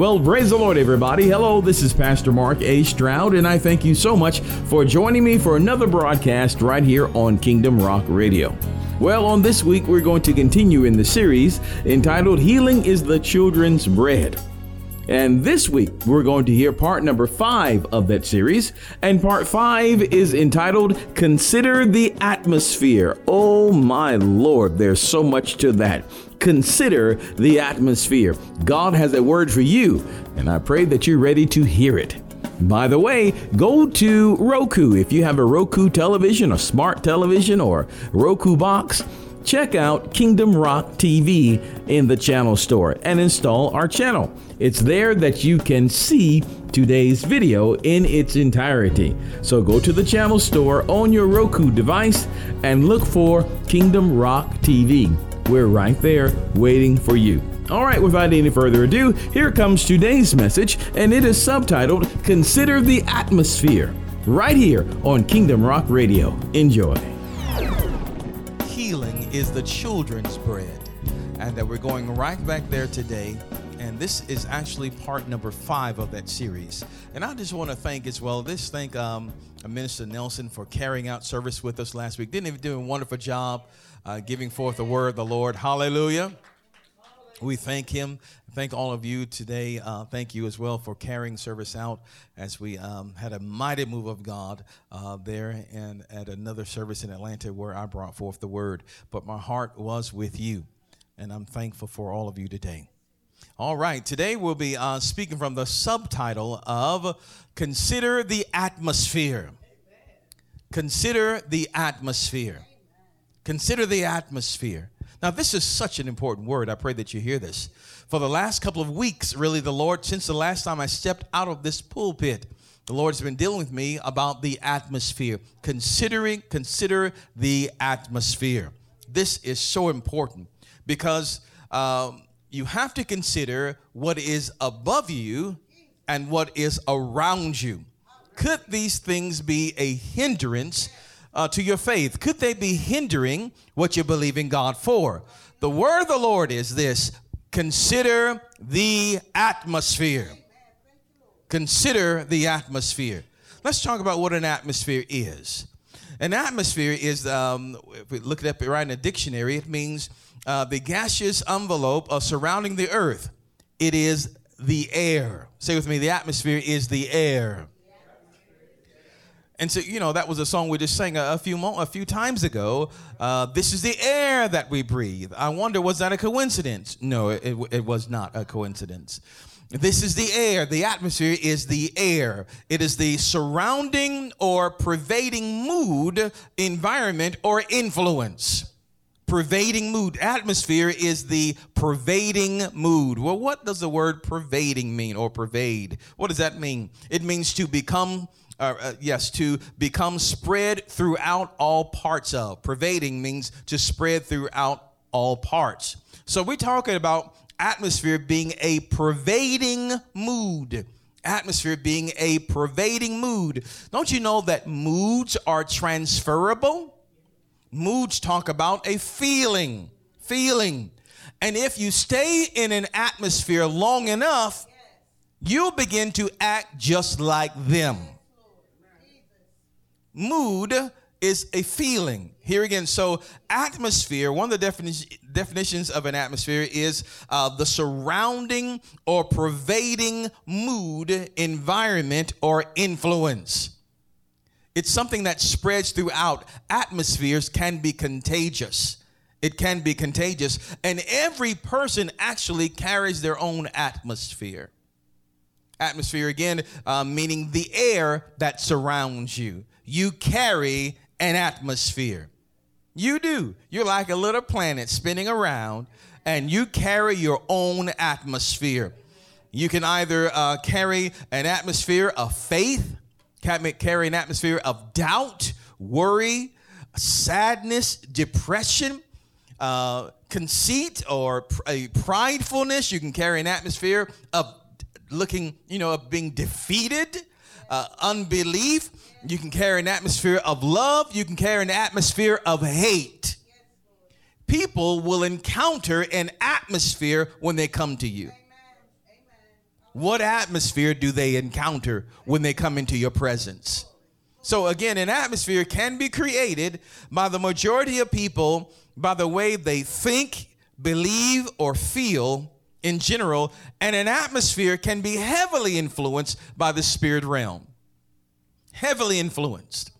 Well, praise the Lord, everybody. Hello, this is Pastor Mark A. Stroud, and I thank you so much for joining me for another broadcast right here on Kingdom Rock Radio. Well, on this week, we're going to continue in the series entitled Healing is the Children's Bread. And this week, we're going to hear part number five of that series. And part five is entitled Consider the Atmosphere. Oh my Lord, there's so much to that. Consider the atmosphere. God has a word for you, and I pray that you're ready to hear it. By the way, go to Roku. If you have a Roku television, a smart television, or Roku box, check out Kingdom Rock TV in the channel store and install our channel. It's there that you can see today's video in its entirety. So go to the channel store on your Roku device and look for Kingdom Rock TV. We're right there waiting for you. All right, without any further ado, here comes today's message, and it is subtitled Consider the Atmosphere, right here on Kingdom Rock Radio. Enjoy. Is the children's bread, and that we're going right back there today and this is actually part number five of that series. And I just want to thank as well. This thank um, Minister Nelson for carrying out service with us last week. Didn't even do a wonderful job uh, giving forth the word of the Lord. Hallelujah. We thank him. Thank all of you today. Uh, thank you as well for carrying service out as we um, had a mighty move of God uh, there and at another service in Atlanta where I brought forth the word. But my heart was with you, and I'm thankful for all of you today. All right, today we'll be uh, speaking from the subtitle of Consider the Atmosphere. Consider the Atmosphere. Consider the Atmosphere. Now, this is such an important word. I pray that you hear this. For the last couple of weeks, really, the Lord, since the last time I stepped out of this pulpit, the Lord's been dealing with me about the atmosphere. Considering, consider the atmosphere. This is so important because um, you have to consider what is above you and what is around you. Could these things be a hindrance uh, to your faith? Could they be hindering what you believe in God for? The word of the Lord is this consider the atmosphere. Consider the atmosphere. Let's talk about what an atmosphere is. An atmosphere is, um, if we look it up right in the dictionary, it means uh, the gaseous envelope of surrounding the earth. It is the air. Say with me, the atmosphere is the air. And so, you know, that was a song we just sang a, a few mo- a few times ago. Uh, this is the air that we breathe. I wonder, was that a coincidence? No, it, it was not a coincidence. This is the air. The atmosphere is the air. It is the surrounding or pervading mood, environment, or influence pervading mood. Atmosphere is the pervading mood. Well, what does the word pervading mean or pervade? What does that mean? It means to become. Uh, uh, yes, to become spread throughout all parts of. Pervading means to spread throughout all parts. So we're talking about atmosphere being a pervading mood. Atmosphere being a pervading mood. Don't you know that moods are transferable? Moods talk about a feeling, feeling. And if you stay in an atmosphere long enough, you'll begin to act just like them. Mood is a feeling. Here again, so atmosphere, one of the defini- definitions of an atmosphere is uh, the surrounding or pervading mood, environment, or influence. It's something that spreads throughout. Atmospheres can be contagious. It can be contagious. And every person actually carries their own atmosphere. Atmosphere, again, uh, meaning the air that surrounds you. You carry an atmosphere. You do. You're like a little planet spinning around, and you carry your own atmosphere. You can either uh, carry an atmosphere of faith carry an atmosphere of doubt, worry, sadness, depression, uh, conceit, or a pridefulness. You can carry an atmosphere of looking, you know, of being defeated, uh, unbelief. You can carry an atmosphere of love. You can carry an atmosphere of hate. People will encounter an atmosphere when they come to you. What atmosphere do they encounter when they come into your presence? So, again, an atmosphere can be created by the majority of people by the way they think, believe, or feel in general, and an atmosphere can be heavily influenced by the spirit realm. Heavily influenced.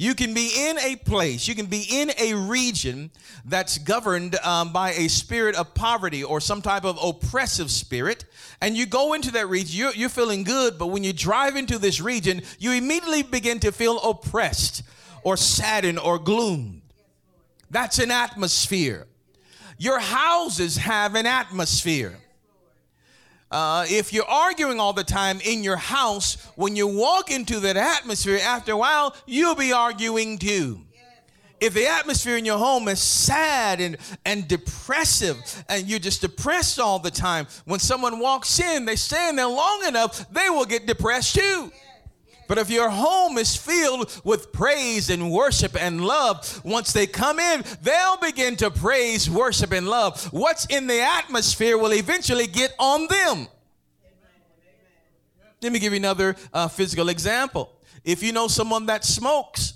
You can be in a place, you can be in a region that's governed um, by a spirit of poverty or some type of oppressive spirit. And you go into that region, you're, you're feeling good, but when you drive into this region, you immediately begin to feel oppressed or saddened or gloomed. That's an atmosphere. Your houses have an atmosphere. Uh, if you're arguing all the time in your house, when you walk into that atmosphere, after a while, you'll be arguing too. If the atmosphere in your home is sad and, and depressive, and you're just depressed all the time, when someone walks in, they stay in there long enough, they will get depressed too. But if your home is filled with praise and worship and love, once they come in, they'll begin to praise, worship, and love. What's in the atmosphere will eventually get on them. Let me give you another uh, physical example. If you know someone that smokes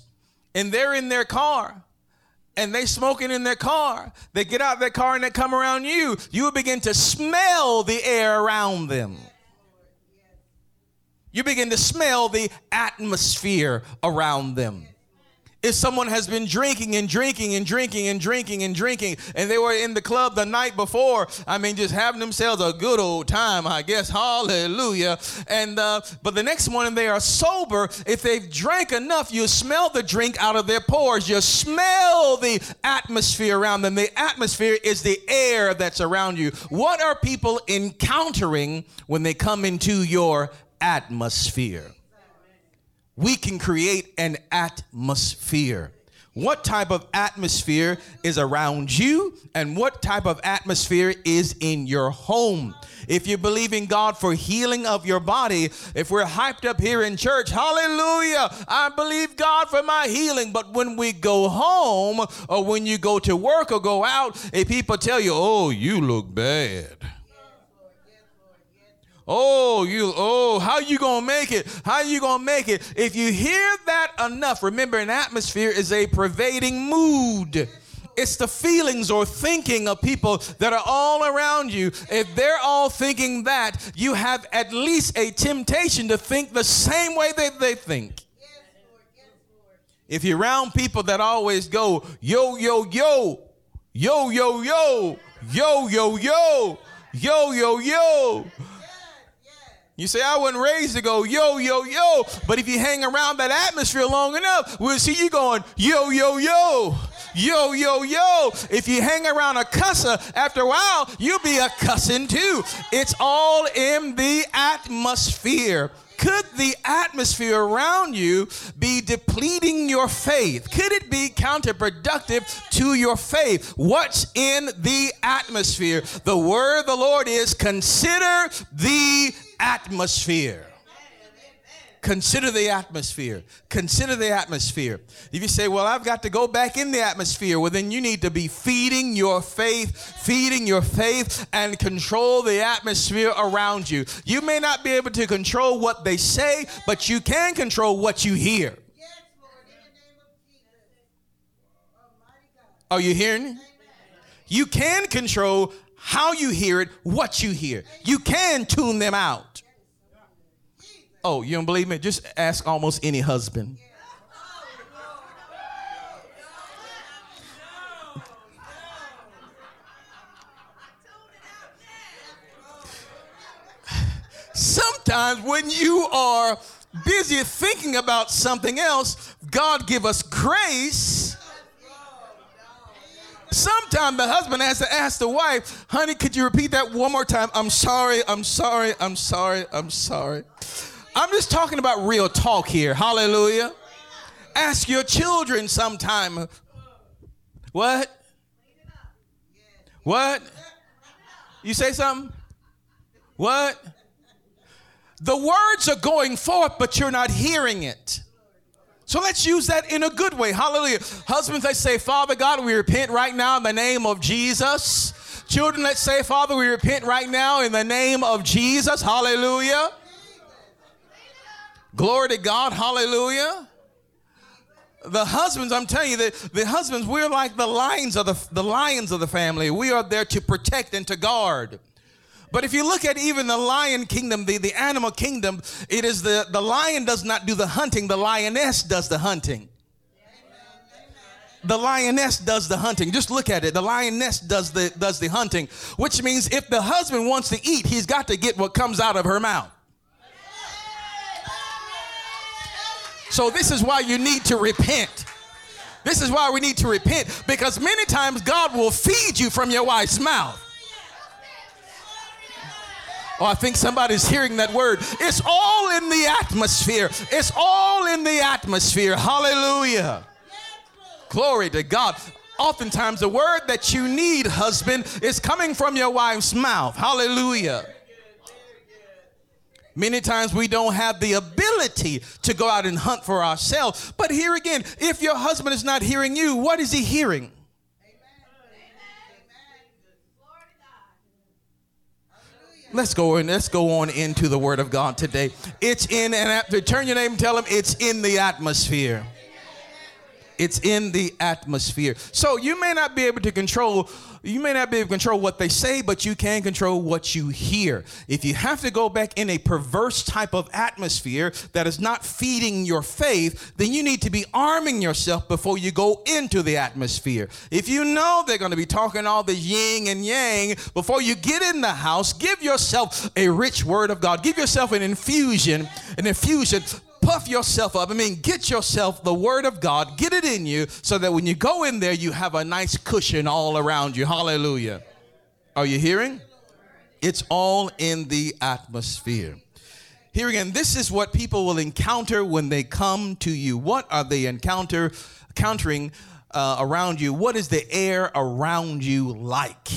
and they're in their car, and they smoking in their car. They get out of their car and they come around you. You begin to smell the air around them. You begin to smell the atmosphere around them. If someone has been drinking and drinking and drinking and drinking and drinking, and they were in the club the night before, I mean, just having themselves a good old time, I guess. Hallelujah. And uh, but the next morning they are sober. If they've drank enough, you smell the drink out of their pores. You smell the atmosphere around them. The atmosphere is the air that's around you. What are people encountering when they come into your atmosphere. We can create an atmosphere. What type of atmosphere is around you, and what type of atmosphere is in your home? If you believe in God for healing of your body, if we're hyped up here in church, hallelujah, I believe God for my healing. But when we go home, or when you go to work or go out, if people tell you, oh, you look bad Oh, you, oh, how you gonna make it? How you gonna make it? If you hear that enough, remember an atmosphere is a pervading mood. It's the feelings or thinking of people that are all around you. If they're all thinking that, you have at least a temptation to think the same way that they think. If you're around people that always go, yo, yo, yo, yo, yo, yo, yo, yo, yo, yo, yo, yo, you say, I wasn't raised to go yo, yo, yo. But if you hang around that atmosphere long enough, we'll see you going yo, yo, yo. Yo, yo, yo. If you hang around a cusser, after a while, you'll be a cussing too. It's all in the atmosphere. Could the atmosphere around you be depleting your faith? Could it be counterproductive to your faith? What's in the atmosphere? The word of the Lord is consider the atmosphere. Consider the atmosphere. Consider the atmosphere. If you say, Well, I've got to go back in the atmosphere, well, then you need to be feeding your faith, feeding your faith, and control the atmosphere around you. You may not be able to control what they say, but you can control what you hear. Are you hearing? You can control how you hear it, what you hear. You can tune them out. Oh, you don't believe me? Just ask almost any husband. Sometimes when you are busy thinking about something else, God give us grace Sometimes the husband has to ask the wife, honey, could you repeat that one more time? I'm sorry, I'm sorry, I'm sorry, I'm sorry. I'm just talking about real talk here. Hallelujah. Ask your children sometime. What? What? You say something? What? The words are going forth, but you're not hearing it. So let's use that in a good way. Hallelujah. Husbands, they say, Father God, we repent right now in the name of Jesus. Children, let's say, Father, we repent right now in the name of Jesus. Hallelujah. Glory to God. Hallelujah. The husbands, I'm telling you, the, the husbands, we're like the lions of the, the lions of the family. We are there to protect and to guard. But if you look at even the lion kingdom, the, the animal kingdom, it is the, the lion does not do the hunting, the lioness does the hunting. The lioness does the hunting. Just look at it. The lioness does the does the hunting, which means if the husband wants to eat, he's got to get what comes out of her mouth. So this is why you need to repent. This is why we need to repent because many times God will feed you from your wife's mouth. Oh, I think somebody's hearing that word. It's all in the atmosphere. It's all in the atmosphere. Hallelujah. Glory to God. Oftentimes, the word that you need, husband, is coming from your wife's mouth. Hallelujah. Many times we don't have the ability to go out and hunt for ourselves. But here again, if your husband is not hearing you, what is he hearing? Let's go and let's go on into the Word of God today. It's in and after turn your name and tell him it's in the atmosphere. It's in the atmosphere. So you may not be able to control you may not be able to control what they say, but you can control what you hear. If you have to go back in a perverse type of atmosphere that is not feeding your faith, then you need to be arming yourself before you go into the atmosphere. If you know they're going to be talking all the yin and yang, before you get in the house, give yourself a rich word of God. Give yourself an infusion, an infusion puff yourself up. I mean, get yourself the Word of God, get it in you so that when you go in there, you have a nice cushion all around you. Hallelujah. Are you hearing? It's all in the atmosphere. Here again, this is what people will encounter when they come to you. What are they encounter encountering uh, around you? What is the air around you like?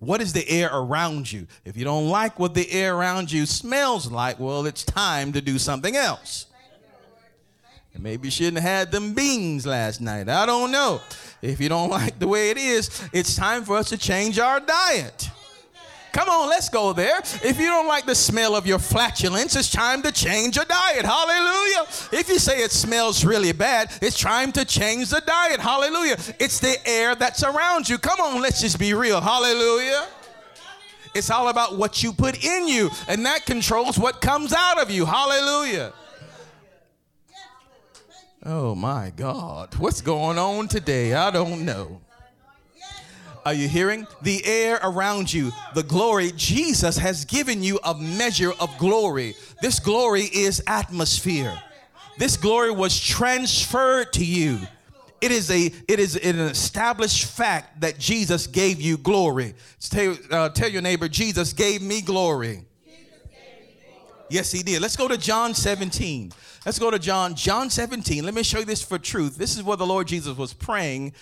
What is the air around you? If you don't like what the air around you smells like, well, it's time to do something else. Maybe shouldn't have had them beans last night. I don't know. If you don't like the way it is, it's time for us to change our diet. Come on, let's go there. If you don't like the smell of your flatulence, it's time to change your diet. Hallelujah. If you say it smells really bad, it's time to change the diet. Hallelujah. It's the air that surrounds you. Come on, let's just be real. Hallelujah. It's all about what you put in you, and that controls what comes out of you. Hallelujah. Oh my God. What's going on today? I don't know. Are you hearing? The air around you, the glory. Jesus has given you a measure of glory. This glory is atmosphere. This glory was transferred to you. It is a it is an established fact that Jesus gave you glory. Tell, uh, tell your neighbor, Jesus gave me glory. Yes, he did. Let's go to John 17. Let's go to John, John 17. Let me show you this for truth. This is where the Lord Jesus was praying.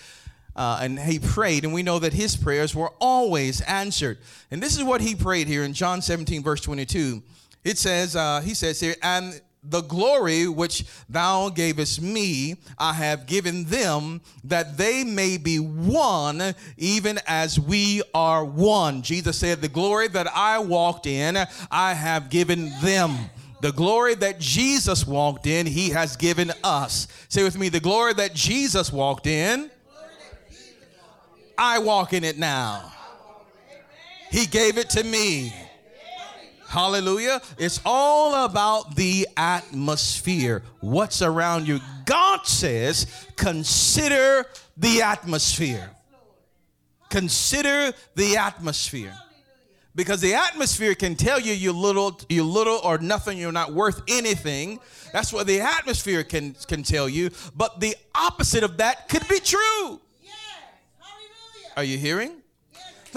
Uh, and he prayed, and we know that his prayers were always answered. And this is what he prayed here in John 17, verse 22. It says, uh, he says here, and the glory which thou gavest me, I have given them, that they may be one, even as we are one. Jesus said, The glory that I walked in, I have given them. The glory that Jesus walked in, he has given us. Say with me, the glory that Jesus walked in, I walk in it now. He gave it to me. Hallelujah. It's all about the atmosphere. What's around you? God says, consider the atmosphere. Consider the atmosphere. Because the atmosphere can tell you you're little, you're little or nothing, you're not worth anything. That's what the atmosphere can, can tell you. But the opposite of that could be true. Are you hearing?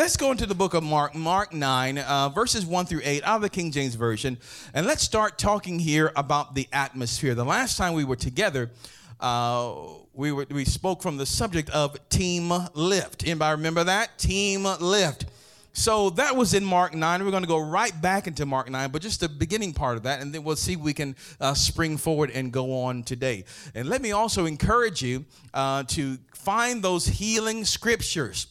Let's go into the book of Mark, Mark 9, uh, verses 1 through 8 out of the King James Version. And let's start talking here about the atmosphere. The last time we were together, uh, we, were, we spoke from the subject of team lift. Anybody remember that? Team lift. So that was in Mark 9. We're going to go right back into Mark 9, but just the beginning part of that, and then we'll see we can uh, spring forward and go on today. And let me also encourage you uh, to find those healing scriptures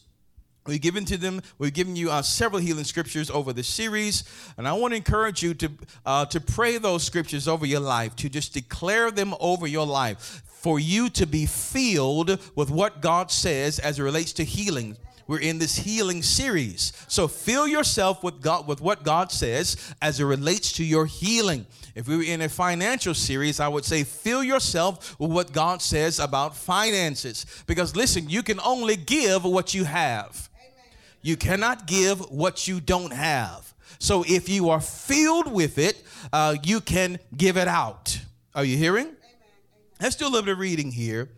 We've given to them. We've given you uh, several healing scriptures over the series, and I want to encourage you to uh, to pray those scriptures over your life, to just declare them over your life, for you to be filled with what God says as it relates to healing. We're in this healing series, so fill yourself with God with what God says as it relates to your healing. If we were in a financial series, I would say fill yourself with what God says about finances. Because listen, you can only give what you have. You cannot give what you don't have. So if you are filled with it, uh, you can give it out. Are you hearing? Amen. Let's do a little bit of reading here.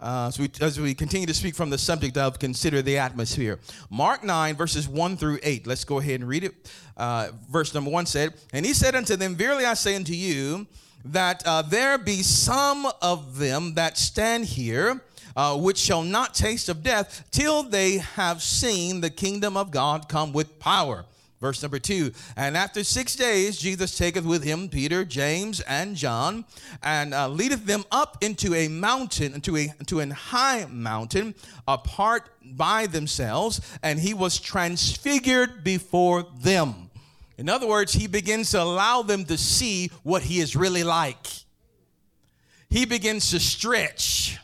Uh, as, we, as we continue to speak from the subject of consider the atmosphere. Mark 9, verses 1 through 8. Let's go ahead and read it. Uh, verse number 1 said, And he said unto them, Verily I say unto you, that uh, there be some of them that stand here uh, which shall not taste of death till they have seen the kingdom of God come with power. Verse number two, and after six days, Jesus taketh with him Peter, James, and John, and uh, leadeth them up into a mountain, into a into an high mountain, apart by themselves, and he was transfigured before them. In other words, he begins to allow them to see what he is really like. He begins to stretch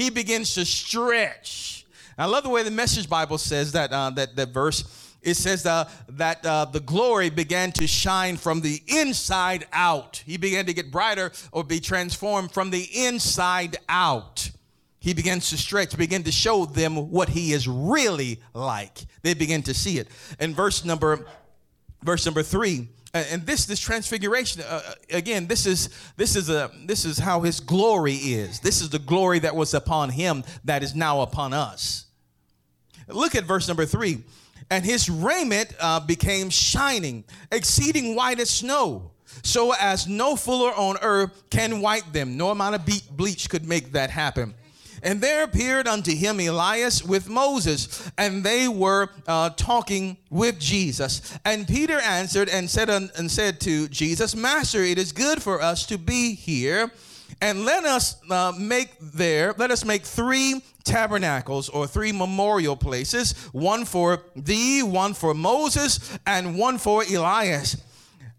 he begins to stretch. I love the way the Message Bible says that uh, that that verse. It says uh, that uh, the glory began to shine from the inside out. He began to get brighter or be transformed from the inside out. He begins to stretch, begin to show them what he is really like. They begin to see it. In verse number, verse number three, and this this transfiguration uh, uh, again this is this is a this is how his glory is. This is the glory that was upon him that is now upon us. Look at verse number three. And his raiment uh, became shining exceeding white as snow so as no fuller on earth can white them no amount of bleach could make that happen and there appeared unto him Elias with Moses, and they were uh, talking with Jesus. And Peter answered and said, and said to Jesus, Master, it is good for us to be here. And let us uh, make there, let us make three tabernacles or three memorial places one for thee, one for Moses, and one for Elias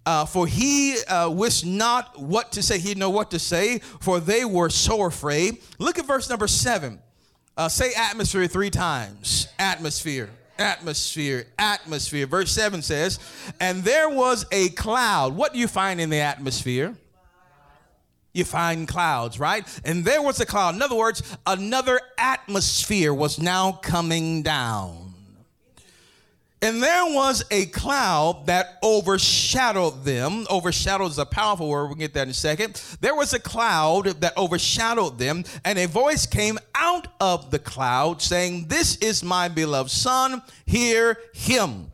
uh, for he uh, wist not what to say. He know what to say, for they were so afraid. Look at verse number seven. Uh, say atmosphere three times. Atmosphere, atmosphere, atmosphere. Verse seven says, And there was a cloud. What do you find in the atmosphere? You find clouds, right? And there was a cloud. In other words, another atmosphere was now coming down. And there was a cloud that overshadowed them. Overshadowed is a powerful word. We'll get that in a second. There was a cloud that overshadowed them, and a voice came out of the cloud saying, This is my beloved Son, hear him.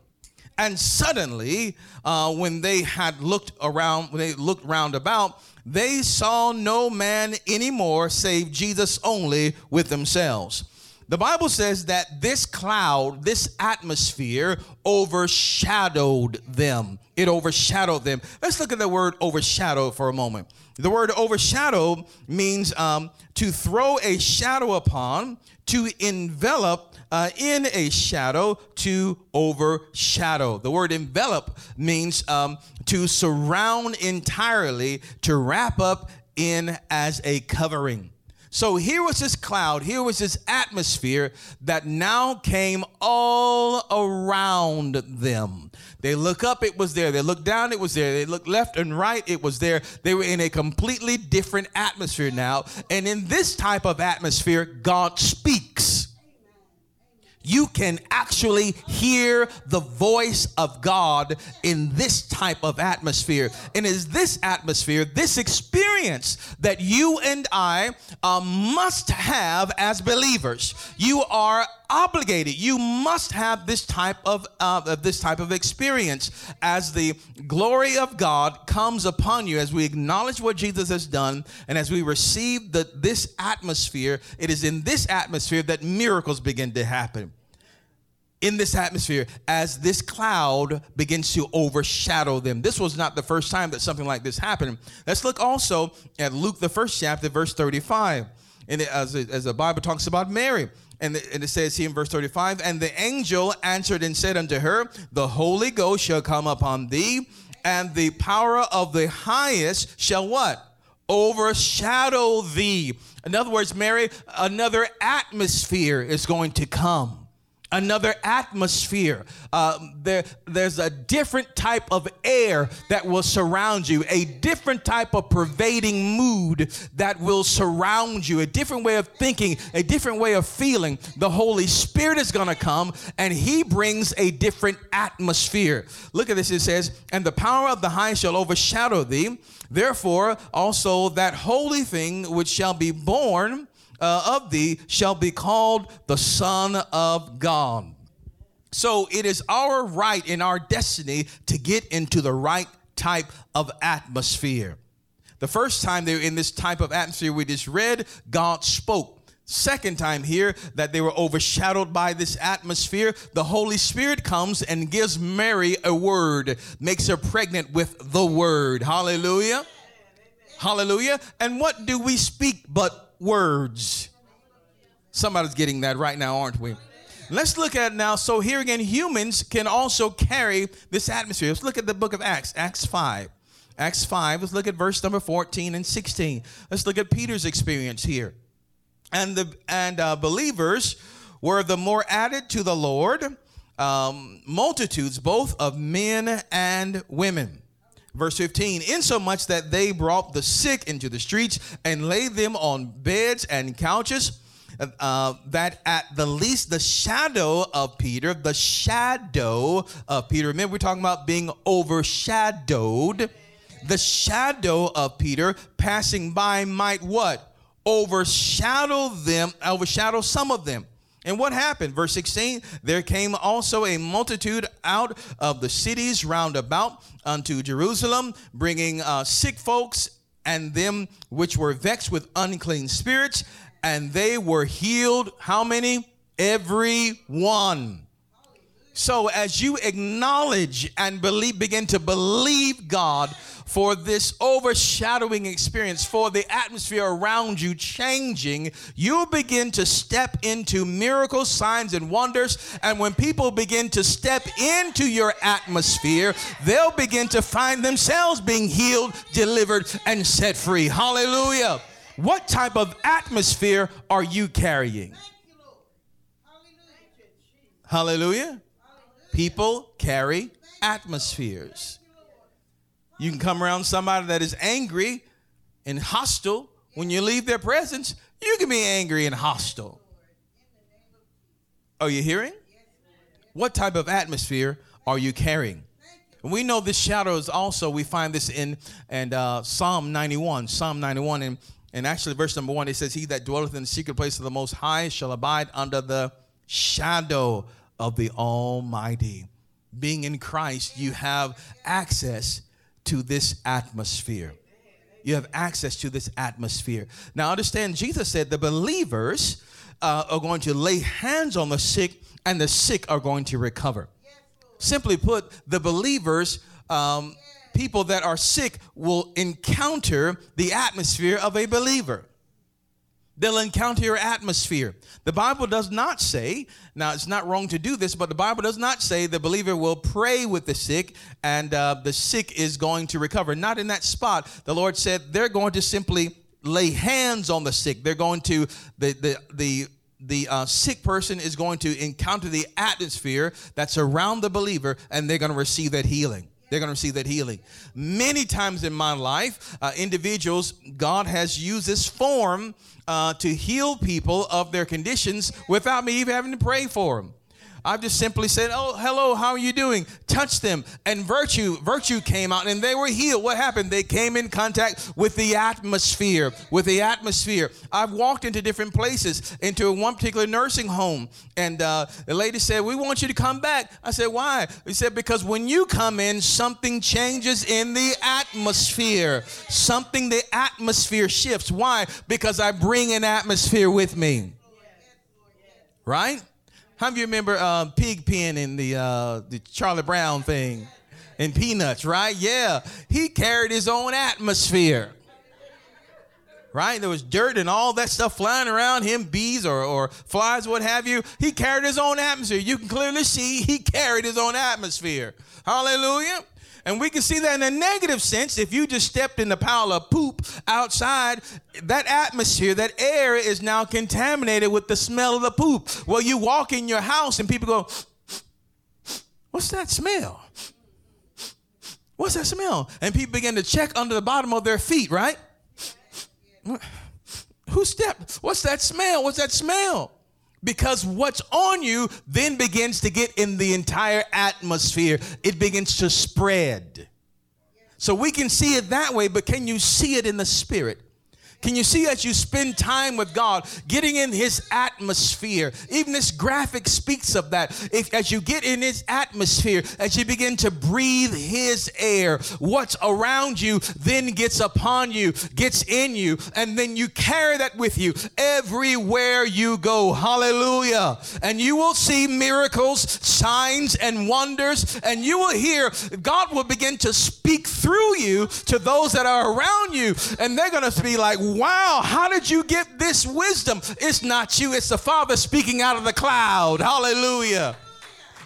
And suddenly, uh, when they had looked around, when they looked round about, they saw no man anymore save Jesus only with themselves. The Bible says that this cloud, this atmosphere overshadowed them. It overshadowed them. Let's look at the word overshadow for a moment. The word overshadow means um, to throw a shadow upon, to envelop uh, in a shadow, to overshadow. The word envelop means um, to surround entirely, to wrap up in as a covering. So here was this cloud, here was this atmosphere that now came all around them. They look up, it was there. They look down, it was there. They look left and right, it was there. They were in a completely different atmosphere now. And in this type of atmosphere, God speaks you can actually hear the voice of God in this type of atmosphere. And is this atmosphere, this experience that you and I uh, must have as believers. You are obligated. You must have this type of uh, this type of experience as the glory of God comes upon you as we acknowledge what Jesus has done and as we receive the, this atmosphere. It is in this atmosphere that miracles begin to happen in this atmosphere as this cloud begins to overshadow them. This was not the first time that something like this happened. Let's look also at Luke, the first chapter, verse 35. And as, as the Bible talks about Mary, And, and it says here in verse 35 And the angel answered and said unto her, The Holy Ghost shall come upon thee, and the power of the highest shall what? Overshadow thee. In other words, Mary, another atmosphere is going to come another atmosphere. Uh, there, there's a different type of air that will surround you, a different type of pervading mood that will surround you, a different way of thinking, a different way of feeling. The Holy Spirit is going to come and He brings a different atmosphere. Look at this it says, And the power of the high shall overshadow thee. Therefore, also that holy thing which shall be born uh, of thee shall be called the Son of God. So it is our right in our destiny to get into the right type of atmosphere. The first time they were in this type of atmosphere we just read, God spoke. Second time here that they were overshadowed by this atmosphere, the Holy Spirit comes and gives Mary a word, makes her pregnant with the word. Hallelujah. Hallelujah. And what do we speak but words. Somebody's getting that right now, aren't we? Let's look at now. So, here again, humans can also carry this atmosphere. Let's look at the book of Acts, Acts 5. Acts 5, let's look at verse number 14 and 16. Let's look at Peter's experience here. And the and uh, believers were the more added to the Lord, um, multitudes both of men and women. Verse 15, insomuch that they brought the sick into the streets and laid them on beds and couches, uh, that at the least the shadow of Peter, the shadow of Peter, remember we're talking about being overshadowed. The shadow of Peter passing by might what? Overshadow them, overshadow some of them. And what happened? Verse 16 There came also a multitude out of the cities round about unto Jerusalem, bringing uh, sick folks and them which were vexed with unclean spirits, and they were healed. How many? Every one. So as you acknowledge and believe, begin to believe God for this overshadowing experience, for the atmosphere around you changing, you begin to step into miracles, signs, and wonders. And when people begin to step into your atmosphere, they'll begin to find themselves being healed, delivered, and set free. Hallelujah. What type of atmosphere are you carrying? Hallelujah. People carry atmospheres. You can come around somebody that is angry and hostile. When you leave their presence, you can be angry and hostile. Are you hearing? What type of atmosphere are you carrying? we know this shadow is also, we find this in and uh, Psalm 91. Psalm 91, and, and actually, verse number one, it says, He that dwelleth in the secret place of the Most High shall abide under the shadow of the Almighty. Being in Christ, you have access to this atmosphere. You have access to this atmosphere. Now, understand, Jesus said the believers uh, are going to lay hands on the sick, and the sick are going to recover. Simply put, the believers, um, people that are sick, will encounter the atmosphere of a believer. They'll encounter your atmosphere. The Bible does not say, now it's not wrong to do this, but the Bible does not say the believer will pray with the sick and uh, the sick is going to recover. Not in that spot. The Lord said they're going to simply lay hands on the sick. They're going to, the, the, the, the uh, sick person is going to encounter the atmosphere that's around the believer and they're going to receive that healing. They're going to receive that healing. Many times in my life, uh, individuals, God has used this form uh, to heal people of their conditions without me even having to pray for them. I've just simply said, "Oh, hello, how are you doing?" Touch them, and virtue, virtue came out, and they were healed. What happened? They came in contact with the atmosphere, with the atmosphere. I've walked into different places, into one particular nursing home, and uh, the lady said, "We want you to come back." I said, "Why?" He said, "Because when you come in, something changes in the atmosphere. Something, the atmosphere shifts. Why? Because I bring an atmosphere with me." Right? How do you remember uh, Pigpen in the uh, the Charlie Brown thing and Peanuts? Right? Yeah, he carried his own atmosphere. right? There was dirt and all that stuff flying around him, bees or, or flies, what have you. He carried his own atmosphere. You can clearly see he carried his own atmosphere. Hallelujah. And we can see that in a negative sense. If you just stepped in the pile of poop outside, that atmosphere, that air is now contaminated with the smell of the poop. Well, you walk in your house and people go, What's that smell? What's that smell? And people begin to check under the bottom of their feet, right? Who stepped? What's that smell? What's that smell? Because what's on you then begins to get in the entire atmosphere. It begins to spread. So we can see it that way, but can you see it in the spirit? Can you see as you spend time with God, getting in His atmosphere? Even this graphic speaks of that. If as you get in His atmosphere, as you begin to breathe His air, what's around you then gets upon you, gets in you, and then you carry that with you everywhere you go. Hallelujah. And you will see miracles, signs, and wonders, and you will hear God will begin to speak through you to those that are around you, and they're going to be like, wow, how did you get this wisdom? It's not you, it's the Father speaking out of the cloud. Hallelujah.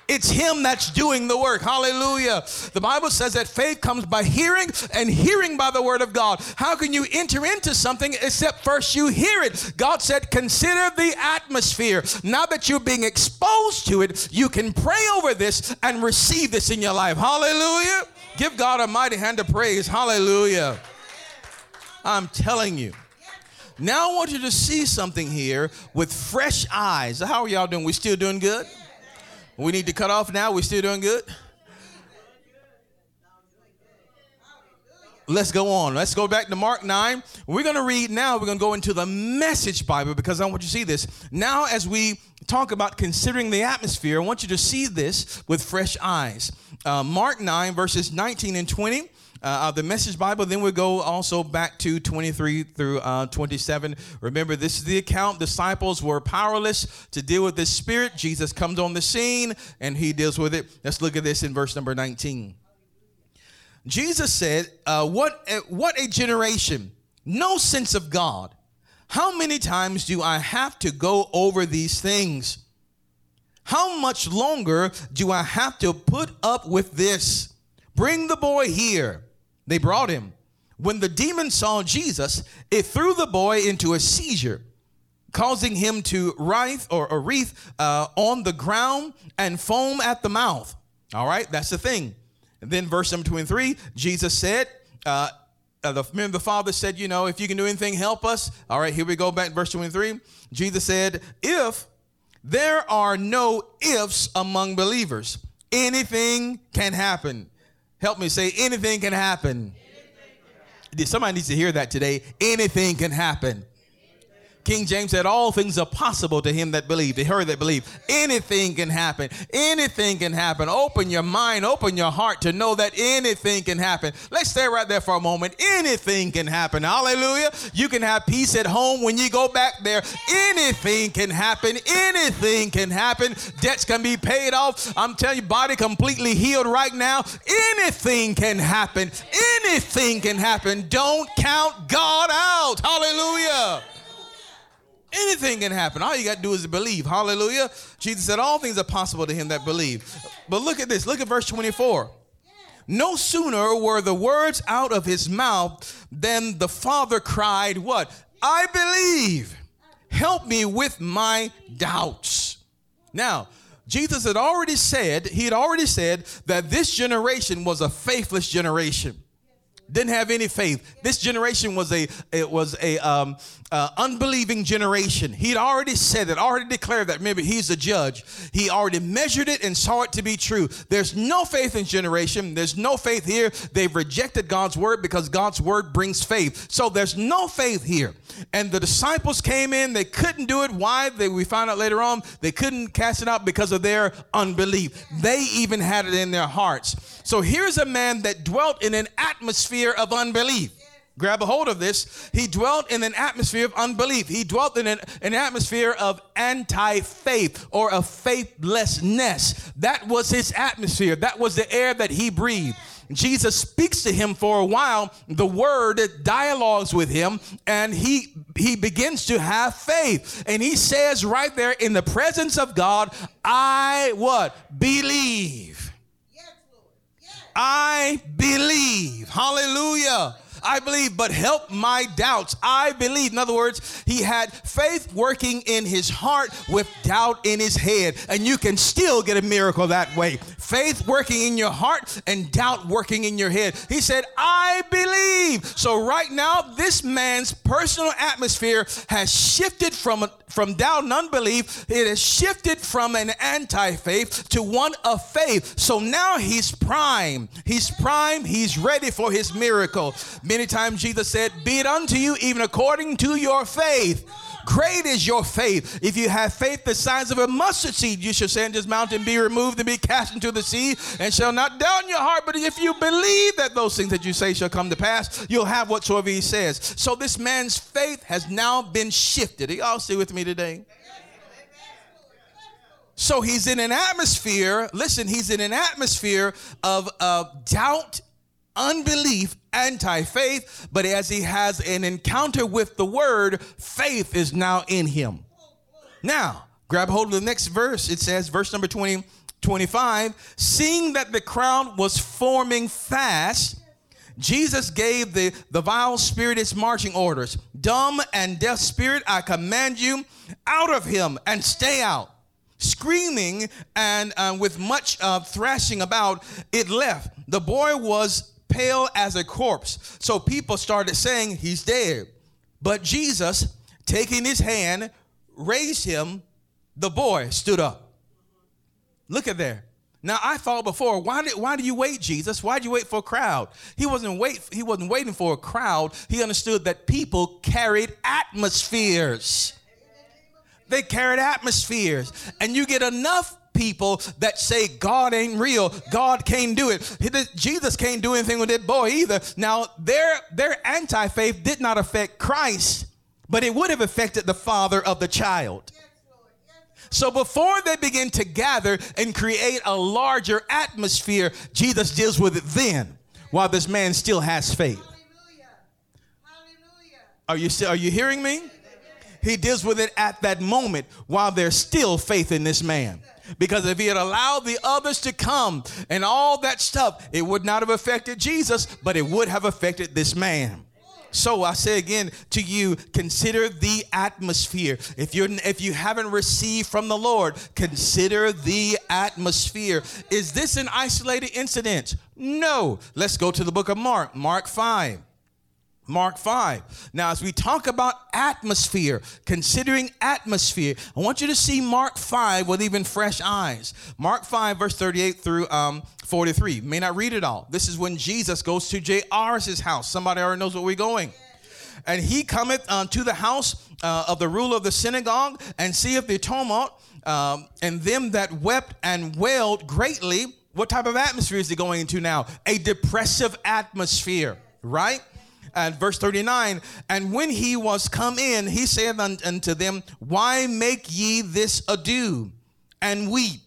It's Him that's doing the work. Hallelujah. The Bible says that faith comes by hearing and hearing by the Word of God. How can you enter into something except first you hear it? God said, consider the atmosphere. Now that you're being exposed to it, you can pray over this and receive this in your life. Hallelujah. Give God a mighty hand of praise. Hallelujah. I'm telling you. Now I want you to see something here with fresh eyes. How are y'all doing? We still doing good? We need to cut off now. We still doing good? Let's go on. Let's go back to Mark 9. We're going to read now. We're going to go into the message Bible because I want you to see this. Now, as we talk about considering the atmosphere, I want you to see this with fresh eyes. Uh, Mark 9, verses 19 and 20 uh, the Message Bible. Then we'll go also back to 23 through uh, 27. Remember, this is the account. Disciples were powerless to deal with this spirit. Jesus comes on the scene and he deals with it. Let's look at this in verse number 19. Jesus said, uh, what, a, what a generation, no sense of God. How many times do I have to go over these things? How much longer do I have to put up with this? Bring the boy here. They brought him. When the demon saw Jesus, it threw the boy into a seizure, causing him to writhe or, or wreath uh, on the ground and foam at the mouth. All right, that's the thing. And then verse number 23, Jesus said, uh, uh, the, the father said, you know, if you can do anything, help us. All right, here we go back verse 23. Jesus said, if there are no ifs among believers, anything can happen. Help me say, anything can happen. Somebody needs to hear that today. Anything can happen. King James said, All things are possible to him that believe, to her that believe. Anything can happen. Anything can happen. Open your mind, open your heart to know that anything can happen. Let's stay right there for a moment. Anything can happen. Hallelujah. You can have peace at home when you go back there. Anything can happen. Anything can happen. Debts can be paid off. I'm telling you, body completely healed right now. Anything can happen. Anything can happen. Don't count God out. Hallelujah. Anything can happen. All you got to do is believe. Hallelujah. Jesus said, All things are possible to him that believe. But look at this. Look at verse 24. No sooner were the words out of his mouth than the father cried, What? I believe. Help me with my doubts. Now, Jesus had already said, he had already said that this generation was a faithless generation didn't have any faith. This generation was a it was a um, uh, unbelieving generation. He'd already said it, already declared that. Maybe he's a judge. He already measured it and saw it to be true. There's no faith in generation. There's no faith here. They've rejected God's word because God's word brings faith. So there's no faith here. And the disciples came in. They couldn't do it. Why? They, we found out later on they couldn't cast it out because of their unbelief. They even had it in their hearts. So here's a man that dwelt in an atmosphere of unbelief. Grab a hold of this. He dwelt in an atmosphere of unbelief. He dwelt in an, an atmosphere of anti faith or of faithlessness. That was his atmosphere. That was the air that he breathed. Jesus speaks to him for a while. The word dialogues with him and he he begins to have faith. And he says right there in the presence of God, I what? Believe. I believe. Hallelujah. I believe, but help my doubts. I believe. In other words, he had faith working in his heart with doubt in his head. And you can still get a miracle that way. Faith working in your heart and doubt working in your head. He said, I believe. So right now, this man's personal atmosphere has shifted from from doubt and unbelief, it has shifted from an anti faith to one of faith. So now he's prime. He's prime. He's ready for his miracle. Many times Jesus said, Be it unto you even according to your faith. Great is your faith. If you have faith the size of a mustard seed, you shall say, this mountain be removed and be cast into the sea, and shall not doubt in your heart. But if you believe that those things that you say shall come to pass, you'll have whatsoever he says. So this man's faith has now been shifted. Are y'all stay with me today? So he's in an atmosphere, listen, he's in an atmosphere of uh, doubt unbelief, anti faith, but as he has an encounter with the word, faith is now in him. Now, grab hold of the next verse. It says, verse number 20, 25, seeing that the crowd was forming fast, Jesus gave the, the vile spirit its marching orders. Dumb and deaf spirit, I command you out of him and stay out. Screaming and uh, with much uh, thrashing about, it left. The boy was pale as a corpse. So people started saying he's dead. But Jesus, taking his hand, raised him. The boy stood up. Look at there. Now I thought before, why did why do you wait, Jesus? Why did you wait for a crowd? He wasn't wait he wasn't waiting for a crowd. He understood that people carried atmospheres. They carried atmospheres. And you get enough people that say God ain't real, God can't do it. Jesus can't do anything with that boy either. Now, their their anti-faith did not affect Christ, but it would have affected the father of the child. So before they begin to gather and create a larger atmosphere, Jesus deals with it then, while this man still has faith. Are you still, are you hearing me? He deals with it at that moment while there's still faith in this man. Because if he had allowed the others to come and all that stuff, it would not have affected Jesus, but it would have affected this man. So I say again to you, consider the atmosphere. If you're if you haven't received from the Lord, consider the atmosphere. Is this an isolated incident? No. Let's go to the book of Mark, Mark 5. Mark 5. Now, as we talk about atmosphere, considering atmosphere, I want you to see Mark 5 with even fresh eyes. Mark 5, verse 38 through um, 43. May not read it all. This is when Jesus goes to Jairus' house. Somebody already knows where we're going. And he cometh uh, to the house uh, of the ruler of the synagogue and seeth the tumult um, and them that wept and wailed greatly. What type of atmosphere is he going into now? A depressive atmosphere, right? And verse 39 and when he was come in he said unto them why make ye this ado? And weep.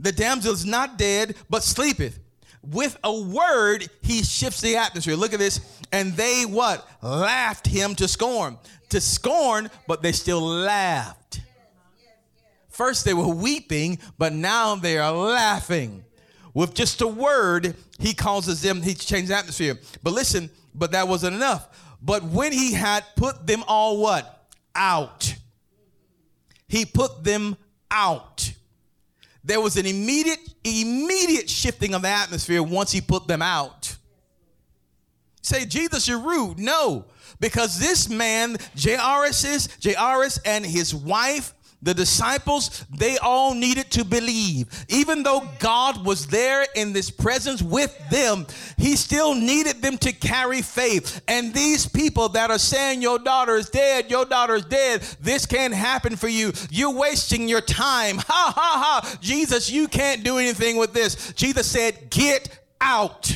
The damsel is not dead but sleepeth. With a word he shifts the atmosphere. Look at this. And they what? Laughed him to scorn. To scorn but they still laughed. First they were weeping but now they are laughing with just a word he causes them he changed the atmosphere but listen but that wasn't enough. But when he had put them all what? Out. He put them out. There was an immediate, immediate shifting of the atmosphere once he put them out. Say, Jesus, you're rude. No, because this man, Jairus, Jairus and his wife the disciples, they all needed to believe. Even though God was there in this presence with them, He still needed them to carry faith. And these people that are saying, Your daughter is dead, your daughter is dead, this can't happen for you, you're wasting your time. Ha ha ha. Jesus, you can't do anything with this. Jesus said, Get out.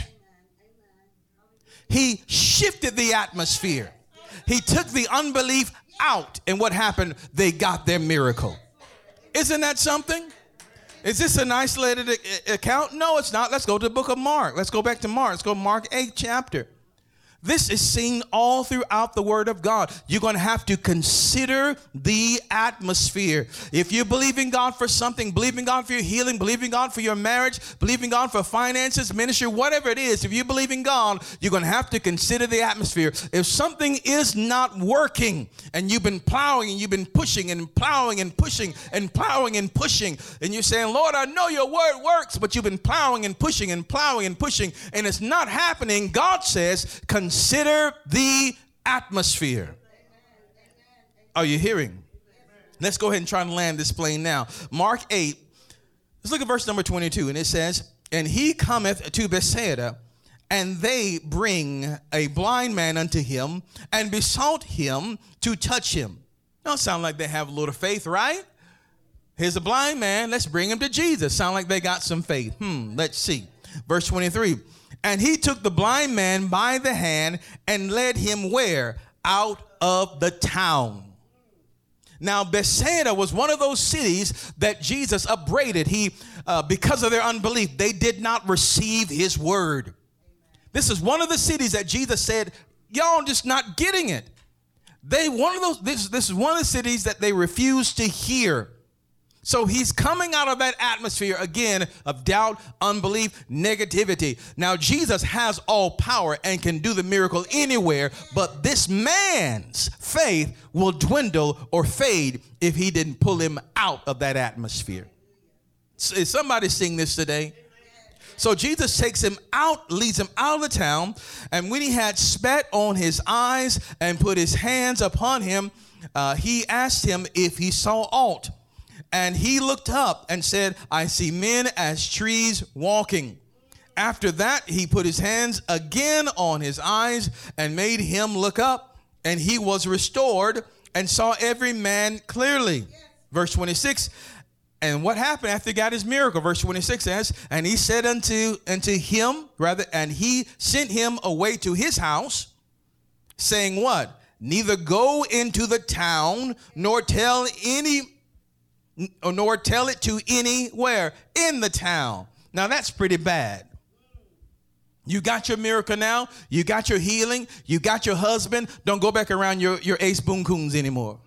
He shifted the atmosphere. He took the unbelief out. And what happened? They got their miracle. Isn't that something? Is this an isolated account? No, it's not. Let's go to the book of Mark. Let's go back to Mark. Let's go Mark 8 chapter. This is seen all throughout the Word of God. You're going to have to consider the atmosphere. If you believe in God for something, believe in God for your healing, believe in God for your marriage, believe in God for finances, ministry, whatever it is, if you believe in God, you're going to have to consider the atmosphere. If something is not working and you've been plowing and you've been pushing and plowing and pushing and plowing and pushing, and you're saying, Lord, I know your word works, but you've been plowing and pushing and plowing and pushing, and it's not happening, God says, consider Consider the atmosphere. Are you hearing? Let's go ahead and try and land this plane now. Mark 8, let's look at verse number 22, and it says, And he cometh to Bethsaida, and they bring a blind man unto him, and besought him to touch him. Don't sound like they have a little faith, right? Here's a blind man, let's bring him to Jesus. Sound like they got some faith. Hmm, let's see. Verse 23 and he took the blind man by the hand and led him where? Out of the town. Now, Bethsaida was one of those cities that Jesus upbraided. He, uh, because of their unbelief, they did not receive his word. This is one of the cities that Jesus said, Y'all just not getting it. They one of those, this, this is one of the cities that they refused to hear. So he's coming out of that atmosphere again of doubt, unbelief, negativity. Now, Jesus has all power and can do the miracle anywhere, but this man's faith will dwindle or fade if he didn't pull him out of that atmosphere. Is somebody seeing this today? So Jesus takes him out, leads him out of the town, and when he had spat on his eyes and put his hands upon him, uh, he asked him if he saw aught. And he looked up and said, I see men as trees walking. After that, he put his hands again on his eyes and made him look up, and he was restored and saw every man clearly. Verse 26. And what happened after he got his miracle? Verse 26 says, And he said unto, unto him, rather, and he sent him away to his house, saying, What? Neither go into the town, nor tell any nor tell it to anywhere in the town. Now that's pretty bad. You got your miracle now. You got your healing. You got your husband. Don't go back around your, your ace boom coons anymore.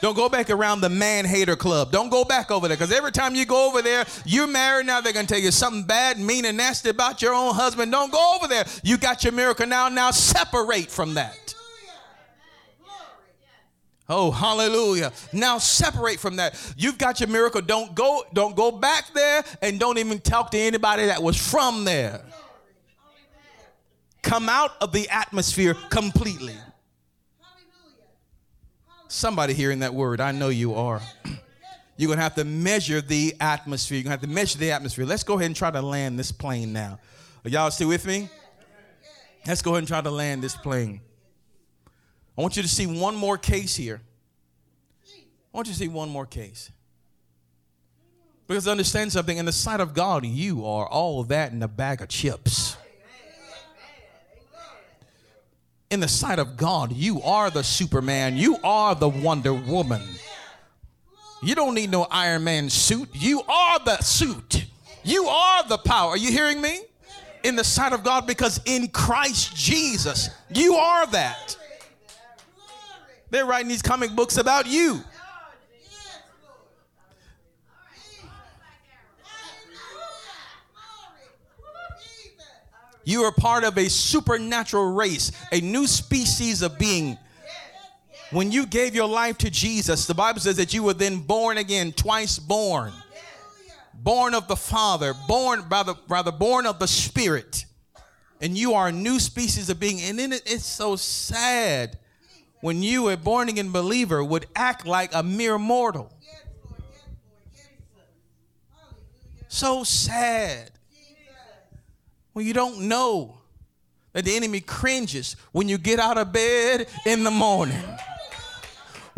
Don't go back around the man hater club. Don't go back over there because every time you go over there, you're married now. They're going to tell you something bad, mean, and nasty about your own husband. Don't go over there. You got your miracle now. Now separate from that. Oh, hallelujah. Now separate from that. You've got your miracle. Don't go, don't go back there and don't even talk to anybody that was from there. Come out of the atmosphere completely. Somebody hearing that word, I know you are. You're going to have to measure the atmosphere. You're going to have to measure the atmosphere. Let's go ahead and try to land this plane now. Are y'all still with me? Let's go ahead and try to land this plane. I want you to see one more case here. I want you to see one more case. Because understand something, in the sight of God, you are all that in a bag of chips. In the sight of God, you are the Superman. You are the Wonder Woman. You don't need no Iron Man suit. You are the suit. You are the power. Are you hearing me? In the sight of God, because in Christ Jesus, you are that. They're writing these comic books about you. You are part of a supernatural race, a new species of being. When you gave your life to Jesus, the Bible says that you were then born again, twice born. Born of the Father, born rather, rather born of the Spirit. And you are a new species of being. And then it's so sad when you, a born again believer, would act like a mere mortal. So sad when you don't know that the enemy cringes when you get out of bed in the morning.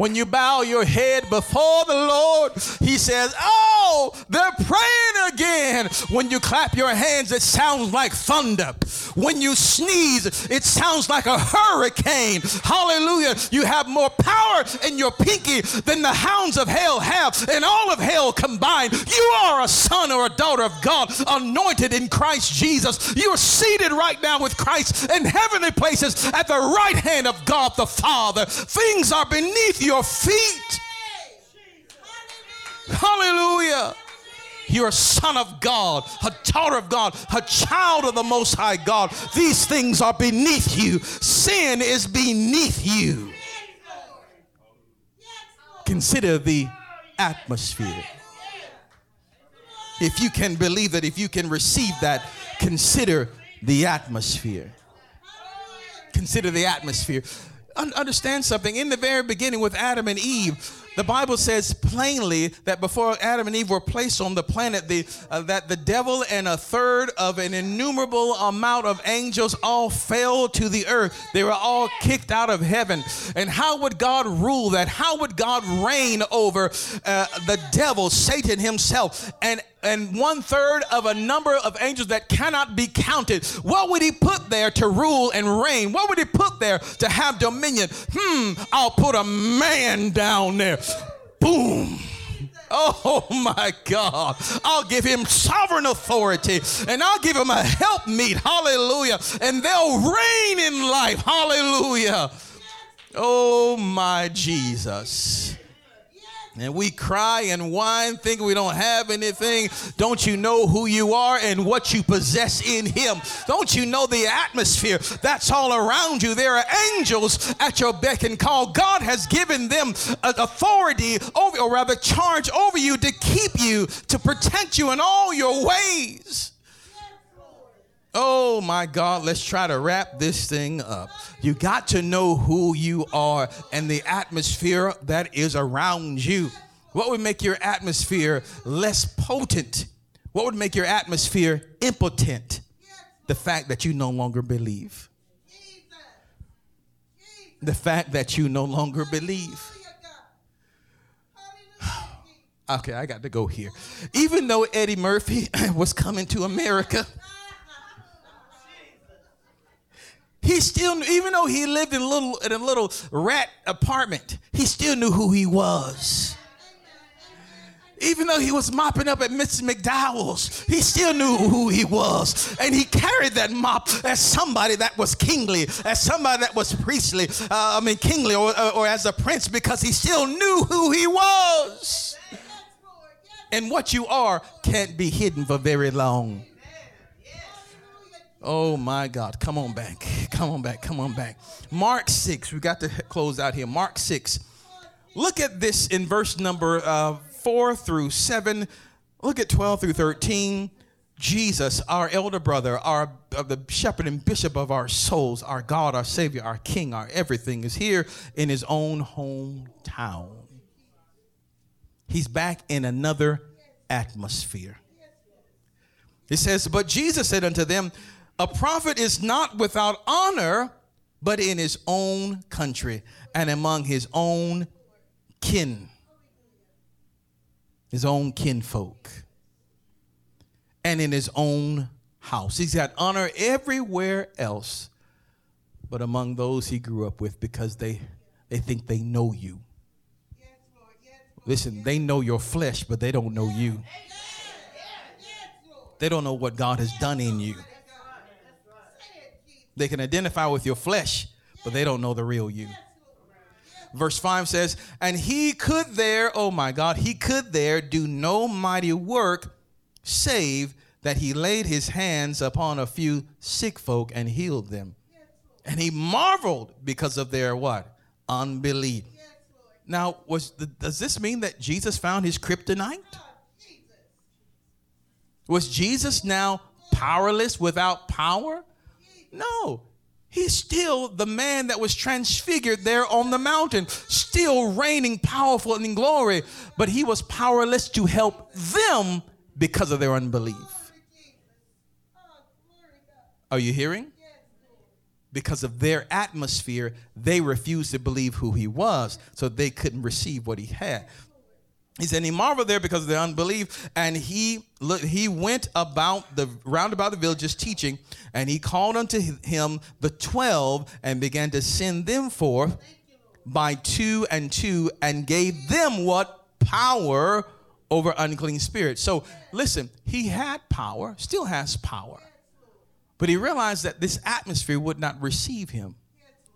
When you bow your head before the Lord, He says, Oh, they're praying again. When you clap your hands, it sounds like thunder. When you sneeze, it sounds like a hurricane. Hallelujah. You have more power in your pinky than the hounds of hell have, and all of hell combined. You are a son or a daughter of God, anointed in Christ Jesus. You are seated right now with Christ in heavenly places at the right hand of God the Father. Things are beneath your feet. Hallelujah. You're a son of God, a daughter of God, a child of the Most High God. These things are beneath you. Sin is beneath you. Consider the atmosphere. If you can believe that, if you can receive that, consider the atmosphere. Consider the atmosphere. Understand something. In the very beginning with Adam and Eve, the Bible says plainly that before Adam and Eve were placed on the planet, the, uh, that the devil and a third of an innumerable amount of angels all fell to the earth. They were all kicked out of heaven. And how would God rule that? How would God reign over uh, the devil, Satan himself, and and one third of a number of angels that cannot be counted. What would he put there to rule and reign? What would he put there to have dominion? Hmm, I'll put a man down there. Boom. Oh my God. I'll give him sovereign authority and I'll give him a helpmeet. Hallelujah. And they'll reign in life. Hallelujah. Oh my Jesus. And we cry and whine, think we don't have anything. Don't you know who you are and what you possess in Him? Don't you know the atmosphere that's all around you? There are angels at your beck and call. God has given them authority over, or rather, charge over you to keep you, to protect you in all your ways. Oh my God, let's try to wrap this thing up. You got to know who you are and the atmosphere that is around you. What would make your atmosphere less potent? What would make your atmosphere impotent? The fact that you no longer believe. The fact that you no longer believe. Okay, I got to go here. Even though Eddie Murphy was coming to America, He still, knew, even though he lived in a little in a little rat apartment, he still knew who he was. Even though he was mopping up at Mrs. McDowell's, he still knew who he was. And he carried that mop as somebody that was kingly, as somebody that was priestly, uh, I mean, kingly, or, or as a prince, because he still knew who he was. And what you are can't be hidden for very long. Oh my God. Come on back. Come on back. Come on back. Mark 6. We got to close out here. Mark 6. Look at this in verse number uh, 4 through 7. Look at 12 through 13. Jesus, our elder brother, our uh, the shepherd and bishop of our souls, our God, our Savior, our King, our everything, is here in his own hometown. He's back in another atmosphere. It says, But Jesus said unto them, a prophet is not without honor, but in his own country and among his own kin, his own kinfolk, and in his own house. He's got honor everywhere else, but among those he grew up with because they, they think they know you. Listen, they know your flesh, but they don't know you. They don't know what God has done in you. They can identify with your flesh, but they don't know the real you. Verse 5 says, And he could there, oh my God, he could there do no mighty work save that he laid his hands upon a few sick folk and healed them. And he marveled because of their what? Unbelief. Now, was the, does this mean that Jesus found his kryptonite? Was Jesus now powerless without power? No. He's still the man that was transfigured there on the mountain, still reigning powerful and in glory, but he was powerless to help them because of their unbelief. Are you hearing? because of their atmosphere, they refused to believe who he was, so they couldn't receive what he had. He said he marveled there because of their unbelief, and he he went about the round about the villages teaching, and he called unto him the twelve and began to send them forth by two and two, and gave them what? Power over unclean spirits. So listen, he had power, still has power, but he realized that this atmosphere would not receive him,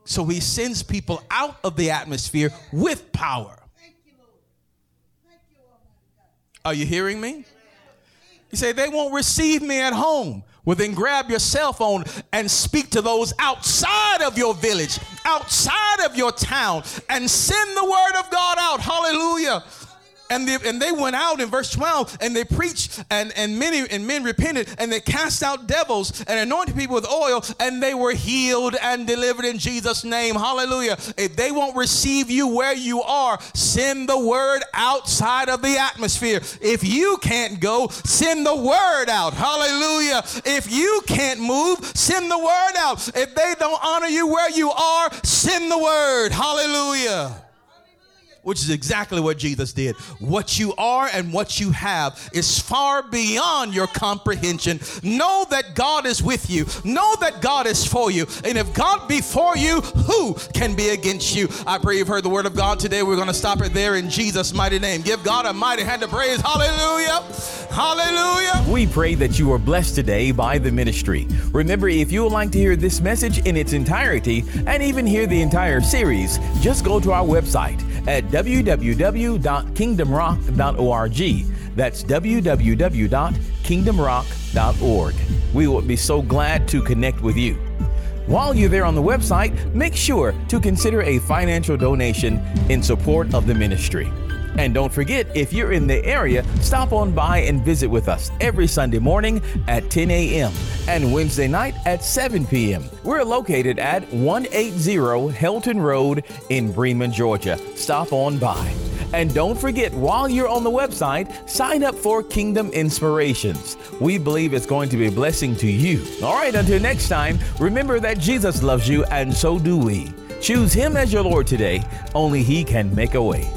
so he sends people out of the atmosphere with power. Are you hearing me? You say, they won't receive me at home. Well, then grab your cell phone and speak to those outside of your village, outside of your town, and send the word of God out. Hallelujah. And they, and they went out in verse 12 and they preached and, and many and men repented and they cast out devils and anointed people with oil and they were healed and delivered in Jesus name. Hallelujah. If they won't receive you where you are send the word outside of the atmosphere. If you can't go send the word out. Hallelujah. If you can't move send the word out. If they don't honor you where you are send the word. Hallelujah which is exactly what Jesus did. What you are and what you have is far beyond your comprehension. Know that God is with you, know that God is for you. And if God be for you, who can be against you? I pray you've heard the word of God today. We're going to stop it there in Jesus' mighty name. Give God a mighty hand of praise. Hallelujah. Hallelujah. We pray that you are blessed today by the ministry. Remember, if you would like to hear this message in its entirety and even hear the entire series, just go to our website at www.kingdomrock.org. That's www.kingdomrock.org. We will be so glad to connect with you. While you're there on the website, make sure to consider a financial donation in support of the ministry. And don't forget, if you're in the area, stop on by and visit with us every Sunday morning at 10 a.m. and Wednesday night at 7 p.m. We're located at 180 Helton Road in Bremen, Georgia. Stop on by. And don't forget, while you're on the website, sign up for Kingdom Inspirations. We believe it's going to be a blessing to you. All right, until next time, remember that Jesus loves you, and so do we. Choose Him as your Lord today. Only He can make a way.